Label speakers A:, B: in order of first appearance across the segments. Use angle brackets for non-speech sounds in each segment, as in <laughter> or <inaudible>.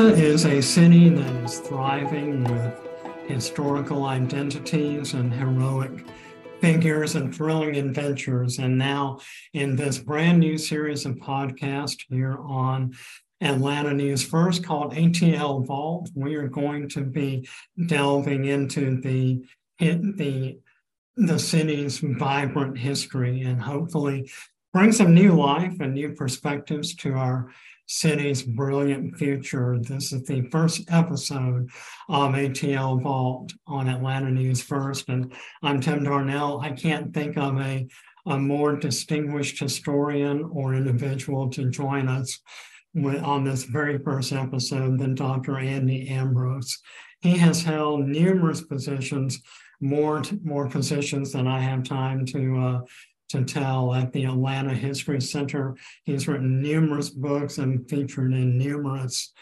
A: Is a city that is thriving with historical identities and heroic figures and thrilling adventures. And now, in this brand new series of podcasts here on Atlanta News First called ATL Vault, we are going to be delving into the the the city's vibrant history and hopefully bring some new life and new perspectives to our city's brilliant future. This is the first episode of ATL Vault on Atlanta News First. And I'm Tim Darnell. I can't think of a, a more distinguished historian or individual to join us on this very first episode than Dr. Andy Ambrose. He has held numerous positions, more, more positions than I have time to uh, to tell at the Atlanta History Center. He's written numerous books and featured in numerous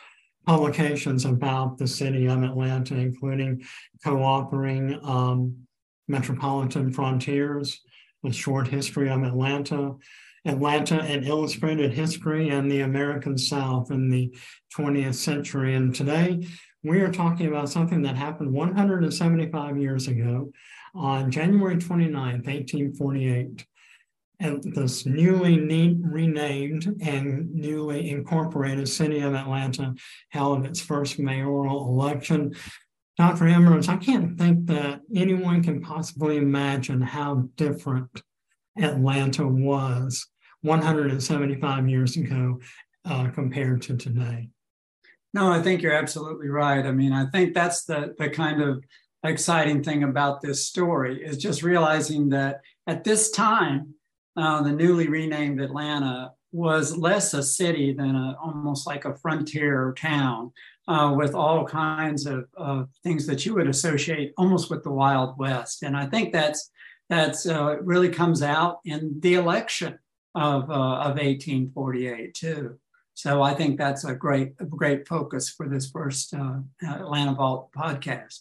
A: publications about the city of Atlanta, including co-authoring um, Metropolitan Frontiers, A Short History of Atlanta, Atlanta and Illustrated History and the American South in the 20th century. And today we are talking about something that happened 175 years ago on January 29th, 1848 and this newly renamed and newly incorporated city of Atlanta held its first mayoral election. Dr. Ambrose, I can't think that anyone can possibly imagine how different Atlanta was 175 years ago uh, compared to today.
B: No, I think you're absolutely right. I mean, I think that's the, the kind of exciting thing about this story is just realizing that at this time, uh, the newly renamed Atlanta was less a city than a, almost like a frontier town uh, with all kinds of, of, things that you would associate almost with the Wild West. And I think that's that's uh, really comes out in the election of, uh, of 1848 too. So I think that's a great great focus for this first uh, Atlanta Vault podcast.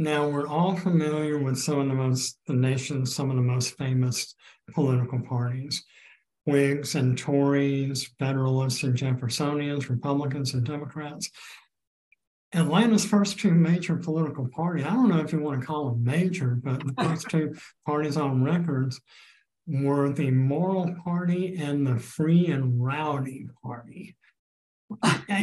A: Now we're all familiar with some of the most the nation's some of the most famous political parties. Whigs and Tories, Federalists and Jeffersonians, Republicans and Democrats. Atlanta's first two major political parties, I don't know if you want to call them major, but the first two <laughs> parties on records were the Moral Party and the Free and Rowdy Party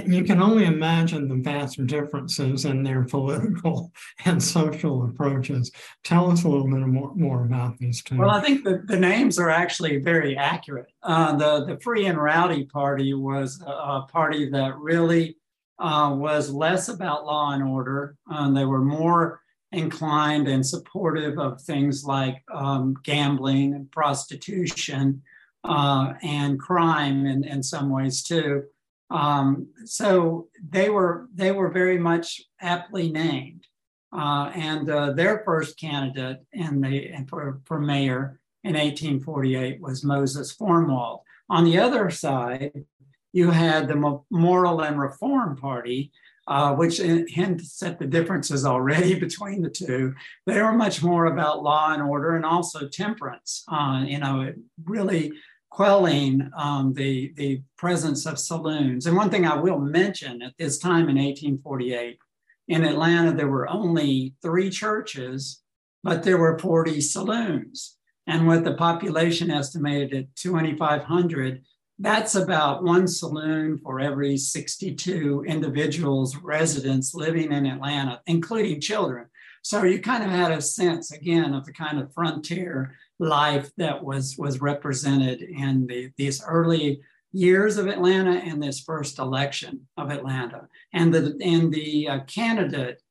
A: you can only imagine the vast differences in their political <laughs> and social approaches. Tell us a little bit more, more about these two.
B: Well, I think the, the names are actually very accurate. Uh, the, the Free and Rowdy Party was a, party that really uh, was less about law and order. Um, they were more inclined and supportive of things like um, gambling and prostitution uh, and crime in, in some ways too. Um, so they were they were very much aptly named, uh, and uh, their first candidate in the for, for mayor in 1848 was Moses Formwalt. On the other side, you had the Moral and Reform Party, uh, which hints at the differences already <laughs> between the two. They were much more about law and order and also temperance. Uh, you know, it really quelling um, the, the presence of saloons. And one thing I will mention at this time in 1848, in Atlanta, there were only three churches, but there were 40 saloons. And with the population estimated at 2,500, that's about one saloon for every 62 individuals, residents living in Atlanta, including children. So you kind of had a sense, again, of the kind of frontier life that was was represented in the, these early years of Atlanta and this first election of Atlanta. And the and the uh, candidate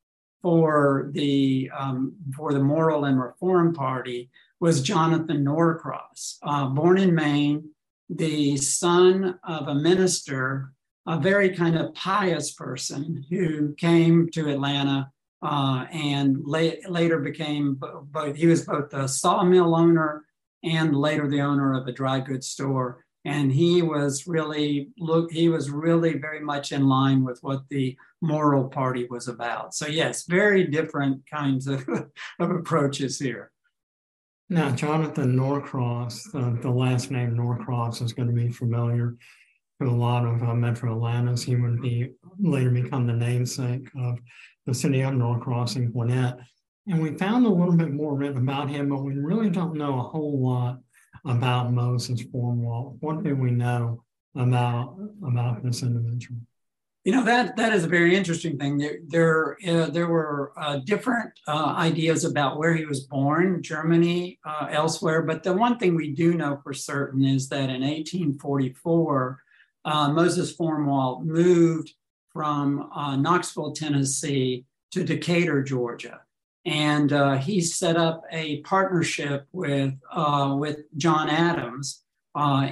B: for the um, for the Moral and Reform Party was Jonathan Norcross, uh, born in Maine, the son of a minister, a very kind of pious person who came to Atlanta uh, and la- later became both, he was both the sawmill owner and later the owner of a dry goods store. And he was really look, he was really very much in line with what the moral Party was about. So yes, very different kinds of, <laughs> of approaches here.
A: Now, Jonathan Norcross, uh, the last name Norcross is going to be familiar to a lot of uh, Metro Atlantans. He would be later become the namesake of the city of Norcross and Gwinnett. And we found a little bit more written about him, but we really don't know a whole lot about Moses Formwalt. What do we know about about this individual?
B: You know that that is a very interesting thing. There there, uh, there were uh, different uh, ideas about where he was born, Germany, uh, elsewhere. But the one thing we do know for certain is that in 1844, uh, Moses Formwalt moved from uh, Knoxville, Tennessee, to Decatur, Georgia, and he set up a partnership with with John Adams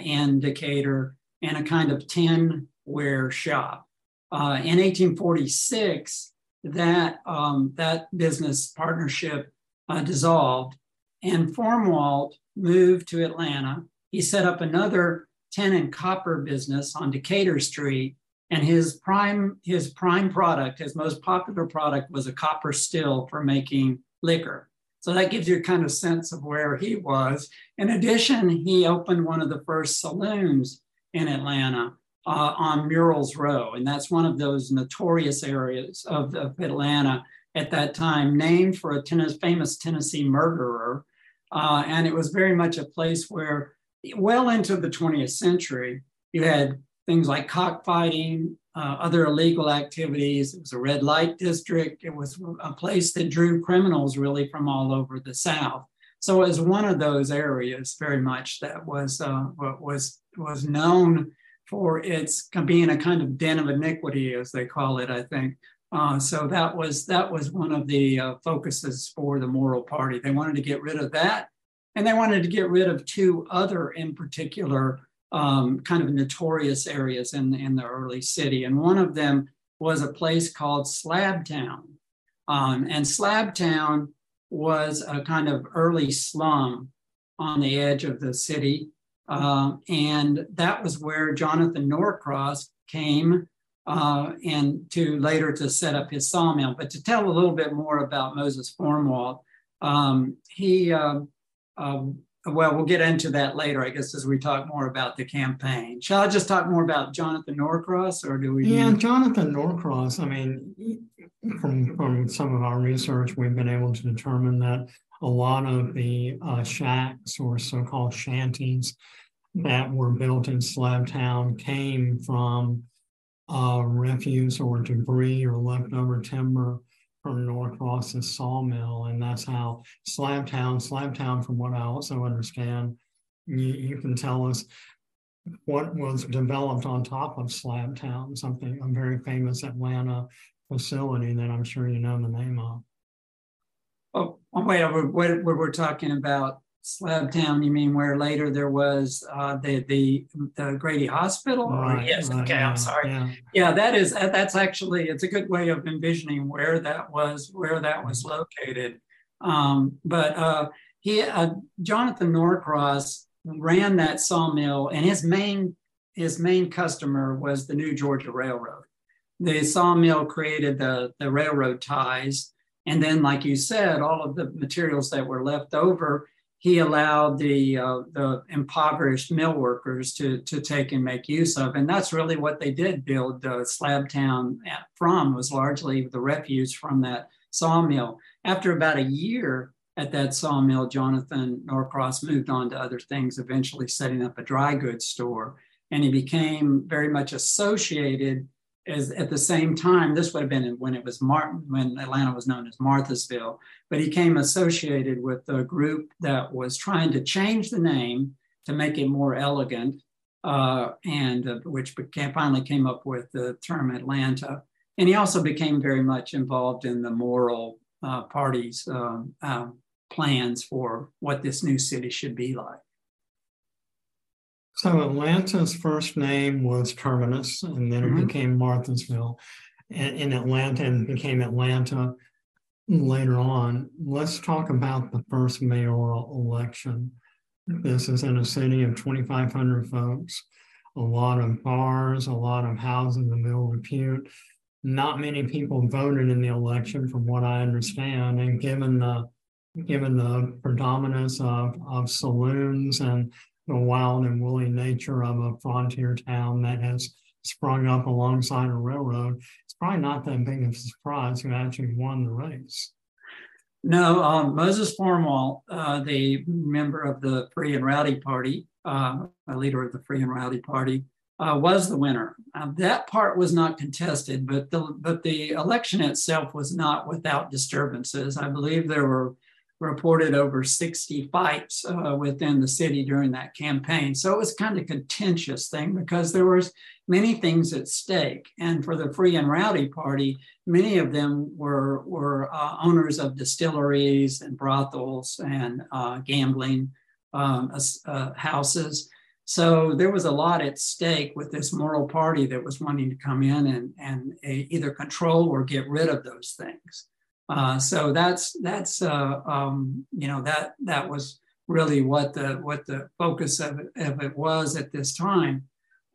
B: in Decatur and a kind of tin ware shop. Uh, in 1846, that, um, that business partnership uh, dissolved, and Formwalt moved to Atlanta. He set up another tin and copper business on Decatur Street, and his prime his prime product, his most popular product, was a copper still for making liquor. So that gives you a kind of sense of where he was. In addition, he opened one of the first saloons in Atlanta uh, on Murrell's Row. And that's one of those notorious areas of, of Atlanta at that time, named for a ten- famous Tennessee murderer. Uh, and it was very much a place where, well into the 20th century, you had things like cockfighting, uh, other illegal activities. It was a red light district. It was a place that drew criminals really from all over the South. So it was one of those areas very much that was uh, was was known for its being a kind of den of iniquity, as they call it, I think. Uh, so that was that was one of the uh, focuses for the Moral Party. They wanted to get rid of that, and they wanted to get rid of two other, in particular, um, kind of notorious areas in in the early city. And one of them was a place called Slabtown, um, and Slabtown was a kind of early slum on the edge of the city. Uh, and that was where Jonathan Norcross came uh, and to later to set up his sawmill. But to tell a little bit more about Moses Formwalt, um, he, uh, well, we'll get into that later, I guess, as we talk more about the campaign. Shall I just talk more about Jonathan Norcross, or do we?
A: Yeah, Jonathan Norcross. I mean, from from some of our research, we've been able to determine that a lot of the uh, shacks or so-called shanties that were built in Slabtown came from uh, refuse or debris or leftover timber from Norcross's sawmill, and that's how Slabtown, Slabtown, from what I also understand, you, you can tell us what was developed on top of Slabtown, something a very famous Atlanta facility that I'm sure you know the name of.
B: Oh, oh wait, we're, we're talking about Slabtown, you mean where later there was uh, the, the the Grady Hospital?
A: Right,
B: yes,
A: right,
B: okay,
A: yeah,
B: I'm sorry.
A: Yeah.
B: Yeah, that is that's actually it's a good way of envisioning where that was where that was located. Um, but uh, he uh, Jonathan Norcross ran that sawmill, and his main his main customer was the New Georgia Railroad. The sawmill created the the railroad ties, and then, like you said, all of the materials that were left over he allowed the uh, the impoverished mill workers to to take and make use of, and that's really what they did build uh, Slabtown from was largely the refuse from that sawmill. After about a year at that sawmill, Jonathan Norcross moved on to other things, eventually setting up a dry goods store, and he became very much associated as at the same time, this would have been when it was Martin, when Atlanta was known as Marthasville, but he came associated with a group that was trying to change the name to make it more elegant, uh, and uh, which became, finally came up with the term Atlanta. And he also became very much involved in the moral uh, party's um, um, plans for what this new city should be like.
A: So Atlanta's first name was Terminus, and then mm-hmm. it became Marthasville in Atlanta and became Atlanta later on. Let's talk about the first mayoral election. This is in a city of 2,500 folks, a lot of bars, a lot of houses of ill repute. Not many people voted in the election, from what I understand, and given the given the predominance of, of saloons and the wild and woolly nature of a frontier town that has sprung up alongside a railroad, it's probably not that big of a surprise who actually won the race.
B: No, um, Moses Formwalt, uh, the member of the Free and Rowdy Party, uh, a leader of the Free and Rowdy Party, uh, was the winner. Um, that part was not contested, but the but the election itself was not without disturbances. I believe there were reported over 60 fights uh, within the city during that campaign. So it was kind of contentious thing because there was many things at stake. And for the Free and Rowdy Party, many of them were, were uh, owners of distilleries and brothels and uh, gambling um, uh, houses. So there was a lot at stake with this moral party that was wanting to come in and, and uh, either control or get rid of those things. Uh, so that's that's uh, um, you know that that was really what the what the focus of it, of it was at this time.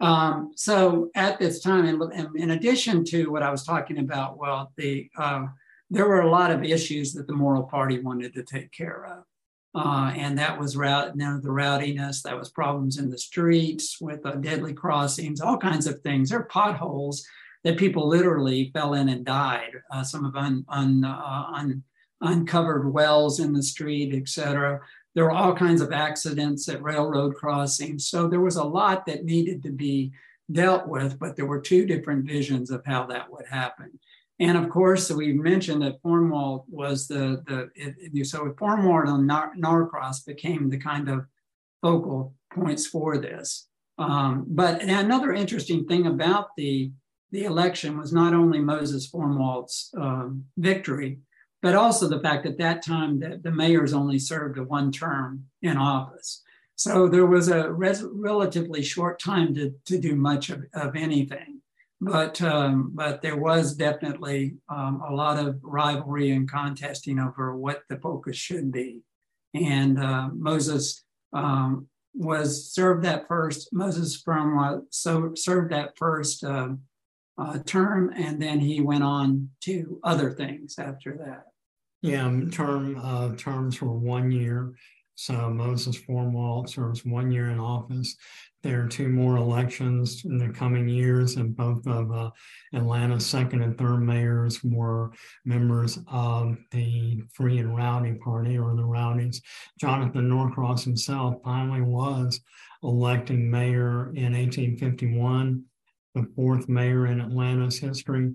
B: Um, so at this time, and, in addition to what I was talking about, well, the uh, there were a lot of issues that the moral party wanted to take care of. Uh, and that was route, you know, the rowdiness, that was problems in the streets with uh, deadly crossings, all kinds of things. There are potholes that people literally fell in and died. Uh, some of un, un, uh, un, uncovered wells in the street, et cetera. There were all kinds of accidents at railroad crossings. So there was a lot that needed to be dealt with, but there were two different visions of how that would happen. And of course, we mentioned that Formwalt was the, the it, so Formwalt and Norcross became the kind of focal points for this. Um, but another interesting thing about the the election was not only Moses Formwalt's um, victory, but also the fact at that time that the mayors only served a one term in office. So there was a res- relatively short time to, to do much of, of anything. But, um, but there was definitely um, a lot of rivalry and contesting over what the focus should be. And uh, Moses um, was served that first, Moses uh, so served that first um, uh, term, and then he went on to other things after that.
A: Yeah, um, term uh, terms were one year. So Moses Formwalt serves one year in office. There are two more elections in the coming years, and both of uh, Atlanta's second and third mayors were members of the Free and Rowdy Party or the Rowdies. Jonathan Norcross himself finally was elected mayor in 1851 the fourth mayor in Atlanta's history.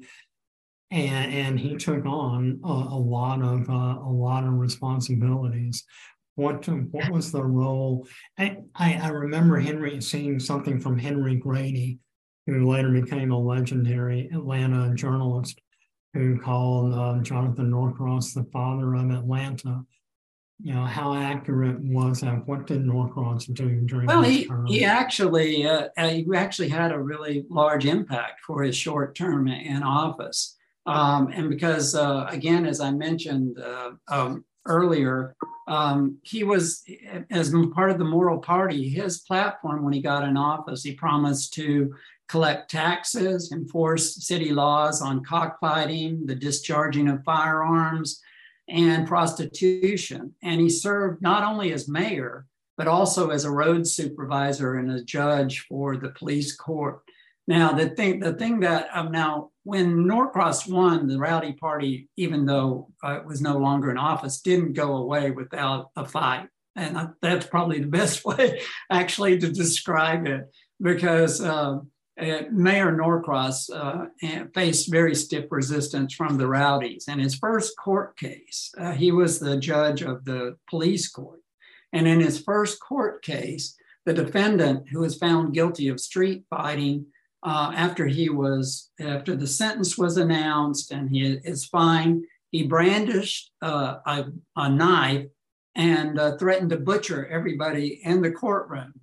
A: And, and he took on a, a lot of uh, a lot of responsibilities. What what was the role? I, I, remember Henry seeing something from Henry Grady, who later became a legendary Atlanta journalist, who called uh, Jonathan Norcross the father of Atlanta you know, how accurate was that? What did Norcross do during
B: well, he, term? he actually uh, uh, he actually had a really large impact for his short term in office. Um, and because, uh, again, as I mentioned uh, um, earlier, um, he was, as part of the moral party, his platform when he got in office, he promised to collect taxes, enforce city laws on cockfighting, the discharging of firearms, and prostitution. And he served not only as mayor, but also as a road supervisor and a judge for the police court. Now, the thing, the thing that um, now, when Norcross won, the Rowdy Party, even though uh, it was no longer in office, didn't go away without a fight. And that's probably the best <laughs> way, actually, to describe it, because uh, uh, Mayor Norcross uh, faced very stiff resistance from the rowdies. In his first court case, uh, he was the judge of the police court. And in his first court case, the defendant who was found guilty of street fighting uh, after he was, after the sentence was announced and he is fine, he brandished uh, a, a, knife and threatened to butcher everybody in the courtroom.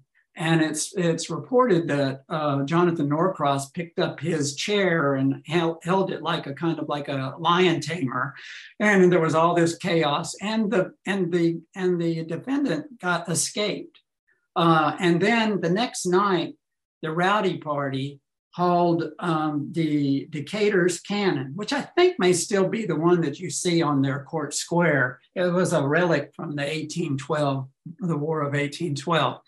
B: And it's it's reported that uh, Jonathan Norcross picked up his chair and held, held it like a kind of like a lion tamer, and there was all this chaos. And the and the and the defendant got escaped. Uh, and then the next night, the Rowdy Party hauled um, the Decatur's cannon, which I think may still be the one that you see on their court square. It was a relic from the 1812, the War of 1812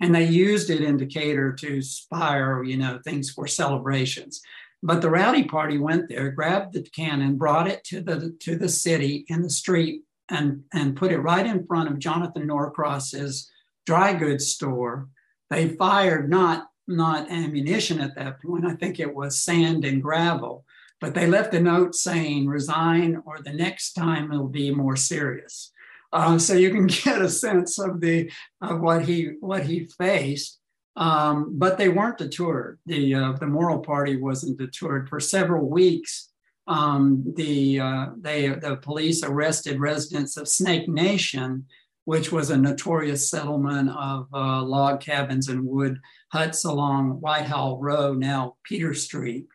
B: and they used it in Decatur to inspire, you know, things for celebrations. But the rowdy party went there, grabbed the cannon, brought it to the to the city in the street, and and put it right in front of Jonathan Norcross's dry goods store. They fired not not ammunition at that point. I think it was sand and gravel, but they left a note saying resign or the next time it'll be more serious. Uh, so you can <laughs> get a sense of the of what he what he faced. Um, but they weren't deterred. The uh, the Moral Party wasn't deterred for several weeks. Um, the uh, they the police arrested residents of Snake Nation, which was a notorious settlement of uh, log cabins and wood huts along Whitehall Road, now Peter Street,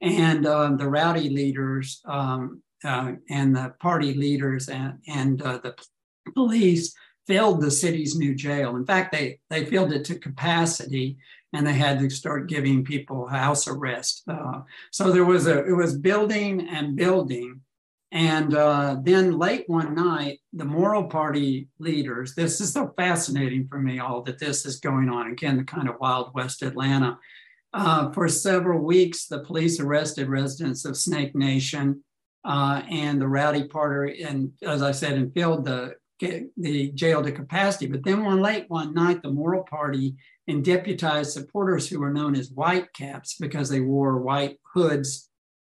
B: and um, the rowdy leaders um, uh, and the party leaders and and uh, the police filled the city's new jail. In fact, they, they filled it to capacity and they had to start giving people house arrest. Uh, so there was a, it was building and building. And uh, then late one night, the moral Party leaders, this is so fascinating for me, all that this is going on. Again, the kind of Wild West Atlanta. Uh, for several weeks, the police arrested residents of Snake Nation uh, and the rowdy party, and as I said, and filled the the jail to capacity. But then one late one night, the Moral Party and deputized supporters who were known as white caps because they wore white hoods,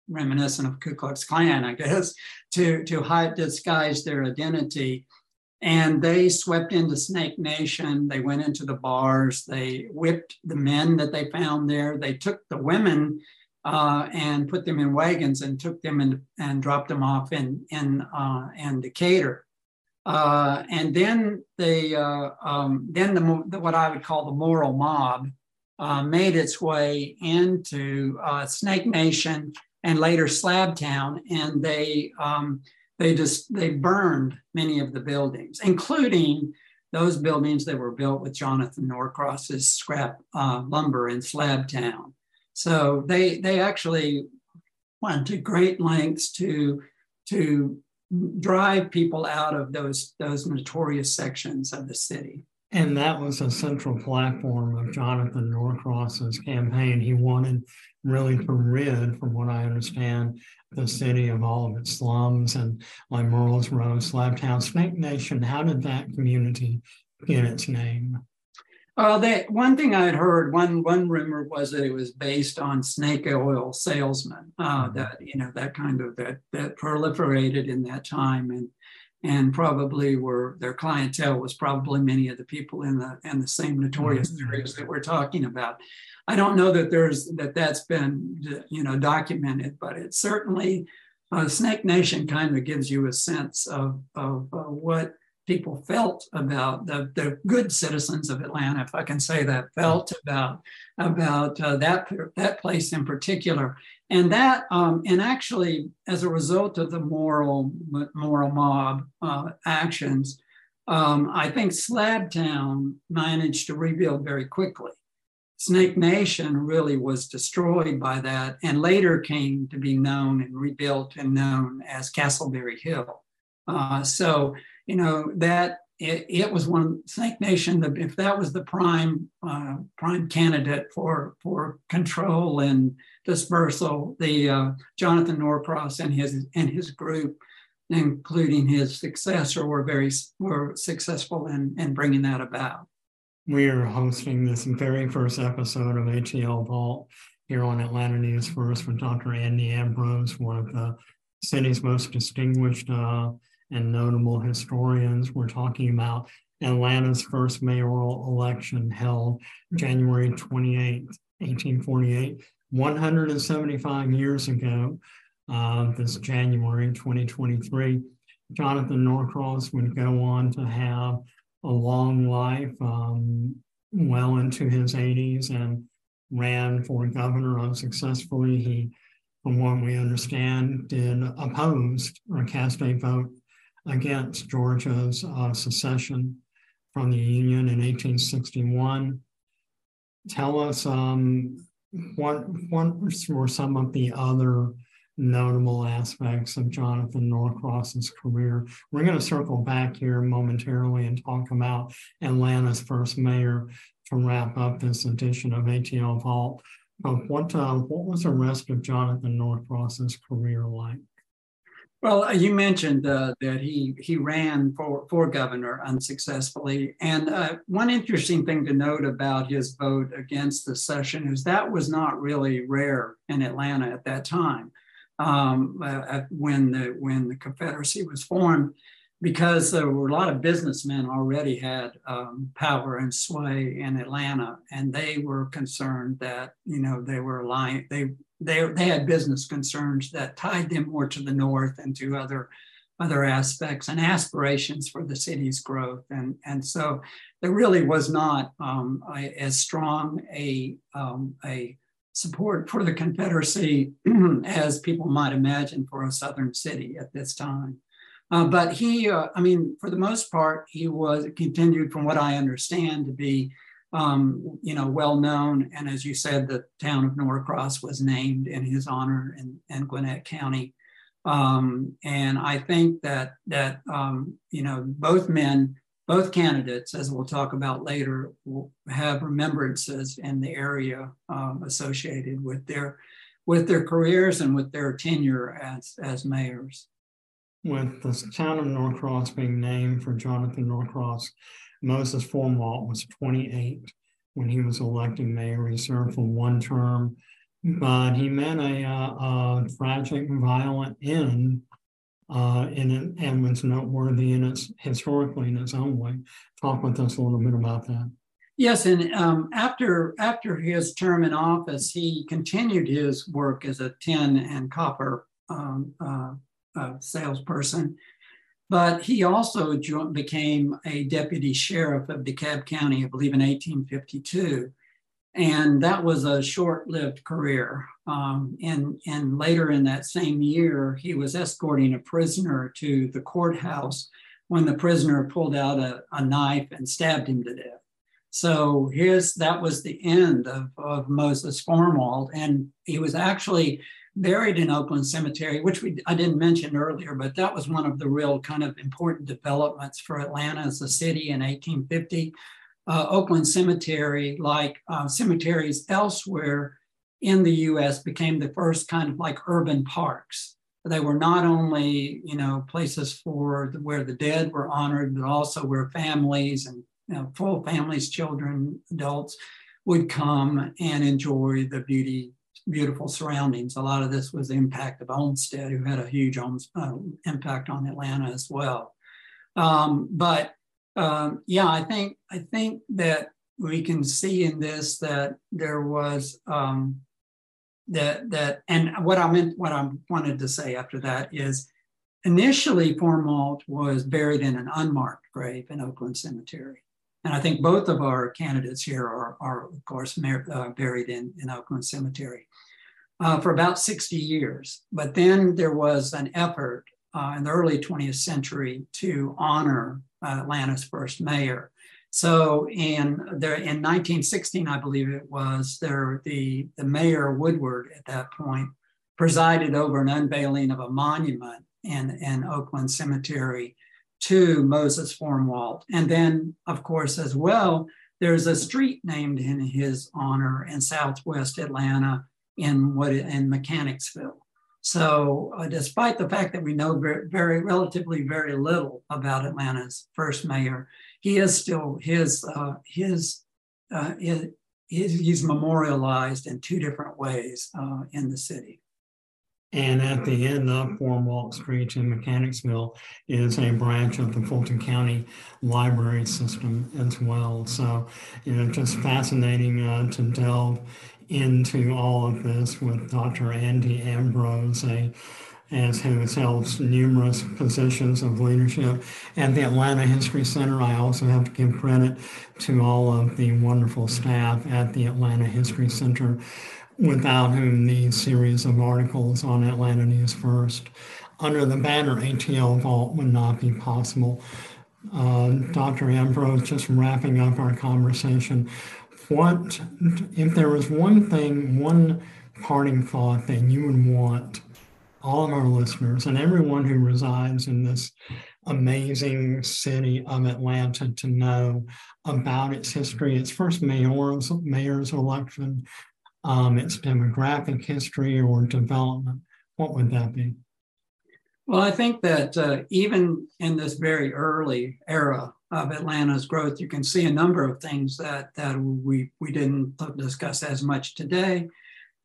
B: reminiscent of Ku Klux Klan, I guess, to, to hide, disguise their identity. And they swept into Snake Nation. They went into the bars. They whipped the men that they found there. They took the women uh, and put them in wagons and took them in, and dropped them off in, in, uh, in Decatur. Uh, and then the uh, um, then the, what I would call the moral mob uh, made its way into uh, Snake Nation and later Slabtown, and they um, they just they burned many of the buildings, including those buildings that were built with Jonathan Norcross's scrap uh, lumber in Slabtown. So they they actually went to great lengths to to drive people out of those those notorious sections of the city.
A: And that was a central platform of Jonathan Norcross's campaign. He wanted really to rid, from what I understand, the city of all of its slums and like Murrell's Row, Slabtown, Snake Nation. How did that community get its name?
B: Uh, that one thing I had heard, one one rumor was that it was based on snake oil salesmen. Uh, mm-hmm. That you know that kind of that that proliferated in that time, and and probably were their clientele was probably many of the people in the in the same notorious mm-hmm. areas that we're talking about. I don't know that there's that that's been you know documented, but it certainly uh, Snake Nation kind of gives you a sense of of uh, what people felt about the, the good citizens of Atlanta, if I can say that, felt about about uh, that that place in particular, and that um, and actually as a result of the moral moral mob uh, actions, um, I think Slabtown managed to rebuild very quickly. Snake Nation really was destroyed by that, and later came to be known and rebuilt and known as Castleberry Hill. Uh, so you know that it, it, was one Snake Nation. If that was the prime uh, prime candidate for for control and dispersal, the uh, Jonathan Norcross and his and his group, including his successor, were very were successful in in bringing that about.
A: We are hosting this very first episode of ATL Vault here on Atlanta News First with Dr. Andy Ambrose, one of the city's most distinguished uh, and notable historians. We're talking about Atlanta's first mayoral election held January 28, 1848, 175 years ago, uh, this January 2023. Jonathan Norcross would go on to have a long life, um, well into his 80s, and ran for governor unsuccessfully. He, from what we understand, did opposed or cast a vote against Georgia's uh, secession from the Union in 1861. Tell us um, what, what were some of the other notable aspects of Jonathan Norcross's career. We're going to circle back here momentarily and talk about Atlanta's first mayor. to wrap up this edition of ATL Vault. But what uh, what was the rest of Jonathan Norcross's career like?
B: Well, uh, you mentioned uh, that he he ran for for governor unsuccessfully, and uh, one interesting thing to note about his vote against the secession is that was not really rare in Atlanta at that time, um, uh, when the when the Confederacy was formed, because there were a lot of businessmen already had um, power and sway in Atlanta, and they were concerned that you know they were lying they they, they had business concerns that tied them more to the north and to other other aspects and aspirations for the city's growth. And, and so there really was not um, as strong a, um, a support for the Confederacy <clears throat> as people might imagine for a Southern city at this time. Uh, but he, uh, I mean, for the most part, he was continued, from what I understand, to be um, you know, well known. And as you said, the town of Norcross was named in his honor in, in Gwinnett County. Um, and I think that that um, you know both men, both candidates, as we'll talk about later, will have remembrances in the area um, associated with their with their careers and with their tenure as as mayors.
A: With the town of Norcross being named for Jonathan Norcross, Moses Formwalt was 28 when he was elected mayor. He served for one term, but he met a, a tragic, violent end uh, in and was noteworthy in its historically in its own way. Talk with us a little bit about that.
B: Yes, and um, after after his term in office, he continued his work as a tin and copper um, uh, uh, salesperson. But he also became a deputy sheriff of DeKalb County, I believe in 1852. And that was a short lived career. Um, and, and later in that same year, he was escorting a prisoner to the courthouse when the prisoner pulled out a, a knife and stabbed him to death. So his that was the end of, of Moses Formwalt. And he was actually buried in Oakland Cemetery, which we I didn't mention earlier, but that was one of the real kind of important developments for Atlanta as a city in 1850. Uh, Oakland Cemetery, like uh, cemeteries elsewhere in the U.S., became the first kind of like urban parks. They were not only you know places for the, where the dead were honored, but also where families and you know, full families, children, adults would come and enjoy the beauty beautiful surroundings. A lot of this was the impact of Olmsted, who had a huge uh, impact on Atlanta as well. Um, but um, yeah, I think I think that we can see in this that there was um, that that and what I meant what I wanted to say after that is initially Formwalt was buried in an unmarked grave in Oakland Cemetery. And I think both of our candidates here are, are of course, uh, buried in, in Oakland Cemetery uh, for about 60 years. But then there was an effort uh, in the early 20th century to honor uh, Atlanta's first mayor. So in there in 1916, I believe it was, there the, the mayor Woodward at that point presided over an unveiling of a monument in, in Oakland Cemetery to Moses Formwalt. And then, of course, as well, there's a street named in his honor in Southwest Atlanta in what in Mechanicsville. So, uh, despite the fact that we know very, very, relatively very little about Atlanta's first mayor, he is still his uh, his, uh, his, he's memorialized in two different ways uh, in the city.
A: And at the end of Formwalt Street in Mechanicsville is a branch of the Fulton County Library System as well. So, you know, just fascinating uh, to delve into all of this with Dr. Andy Ambrose, a, as who has held numerous positions of leadership at the Atlanta History Center. I also have to give credit to all of the wonderful staff at the Atlanta History Center, without whom these series of articles on Atlanta News First under the banner ATL Vault would not be possible. Uh, Dr. Ambrose, just wrapping up our conversation, what if there was one thing, one parting thought that you would want all of our listeners and everyone who resides in this amazing city of Atlanta to know about its history, its first mayor's, mayor's election, um, its demographic history or development? What would that be?
B: Well, I think that uh, even in this very early era of Atlanta's growth, you can see a number of things that, that we, we didn't discuss as much today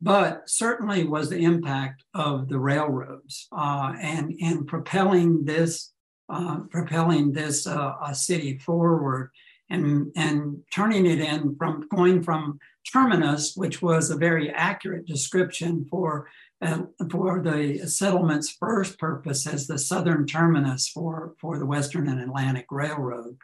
B: but certainly was the impact of the railroads uh, and and propelling this uh, propelling this uh, city forward and and turning it in from going from terminus, which was a very accurate description for uh, for the settlement's first purpose as the southern terminus for for the Western and Atlantic Railroad,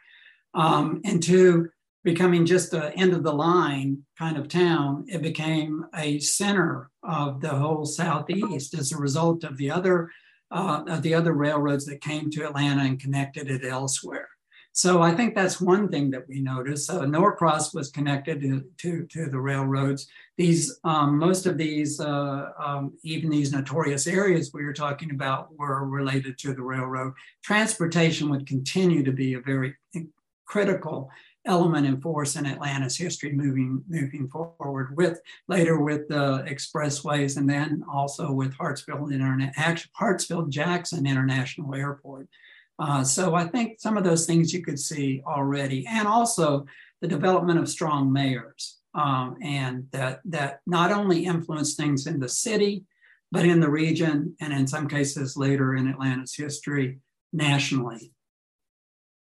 B: um, and to becoming just the end of the line kind of town, it became a center of the whole southeast as a result of the other uh, of the other railroads that came to Atlanta and connected it elsewhere. So I think that's one thing that we noticed. Uh, Norcross was connected to, to, to the railroads. These um, most of these, uh, um, even these notorious areas we were talking about, were related to the railroad. Transportation would continue to be a very critical element in force in Atlanta's history moving moving forward with later with the expressways and then also with Hartsfield Internet Hartsfield Jackson International Airport. Uh, so I think some of those things you could see already, and also the development of strong mayors, um, and that that not only influence things in the city, but in the region, and in some cases later in Atlanta's history nationally.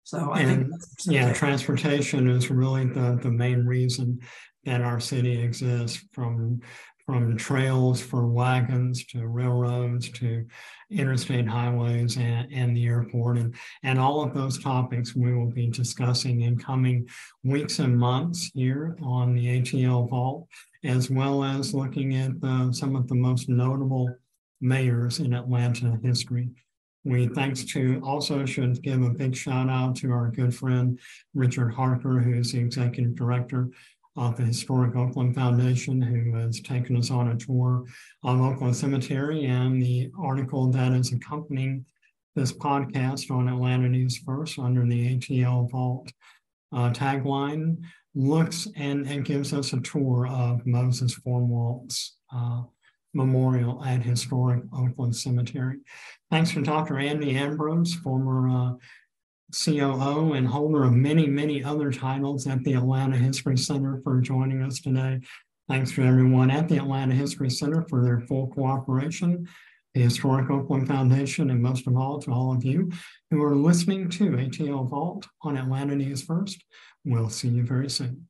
B: So I
A: and, think yeah, transportation is really the, the main reason that our city exists from from trails for wagons to railroads to interstate highways and, and the airport and, and all of those topics we will be discussing in coming weeks and months here on the ATL Vault, as well as looking at the, some of the most notable mayors in Atlanta history. We thanks to also should give a big shout out to our good friend Richard Harker, who is the executive director of the Historic Oakland Foundation, who has taken us on a tour of Oakland Cemetery and the article that is accompanying this podcast on Atlanta News First under the ATL Vault uh, tagline looks and, and gives us a tour of Moses Formwalt's uh, memorial at historic Oakland Cemetery. Thanks to Dr. Andy Ambrose, former uh, COO and holder of many, many other titles at the Atlanta History Center for joining us today. Thanks to everyone at the Atlanta History Center for their full cooperation, the Historic Oakland Foundation, and most of all to all of you who are listening to ATL Vault on Atlanta News First. We'll see you very soon.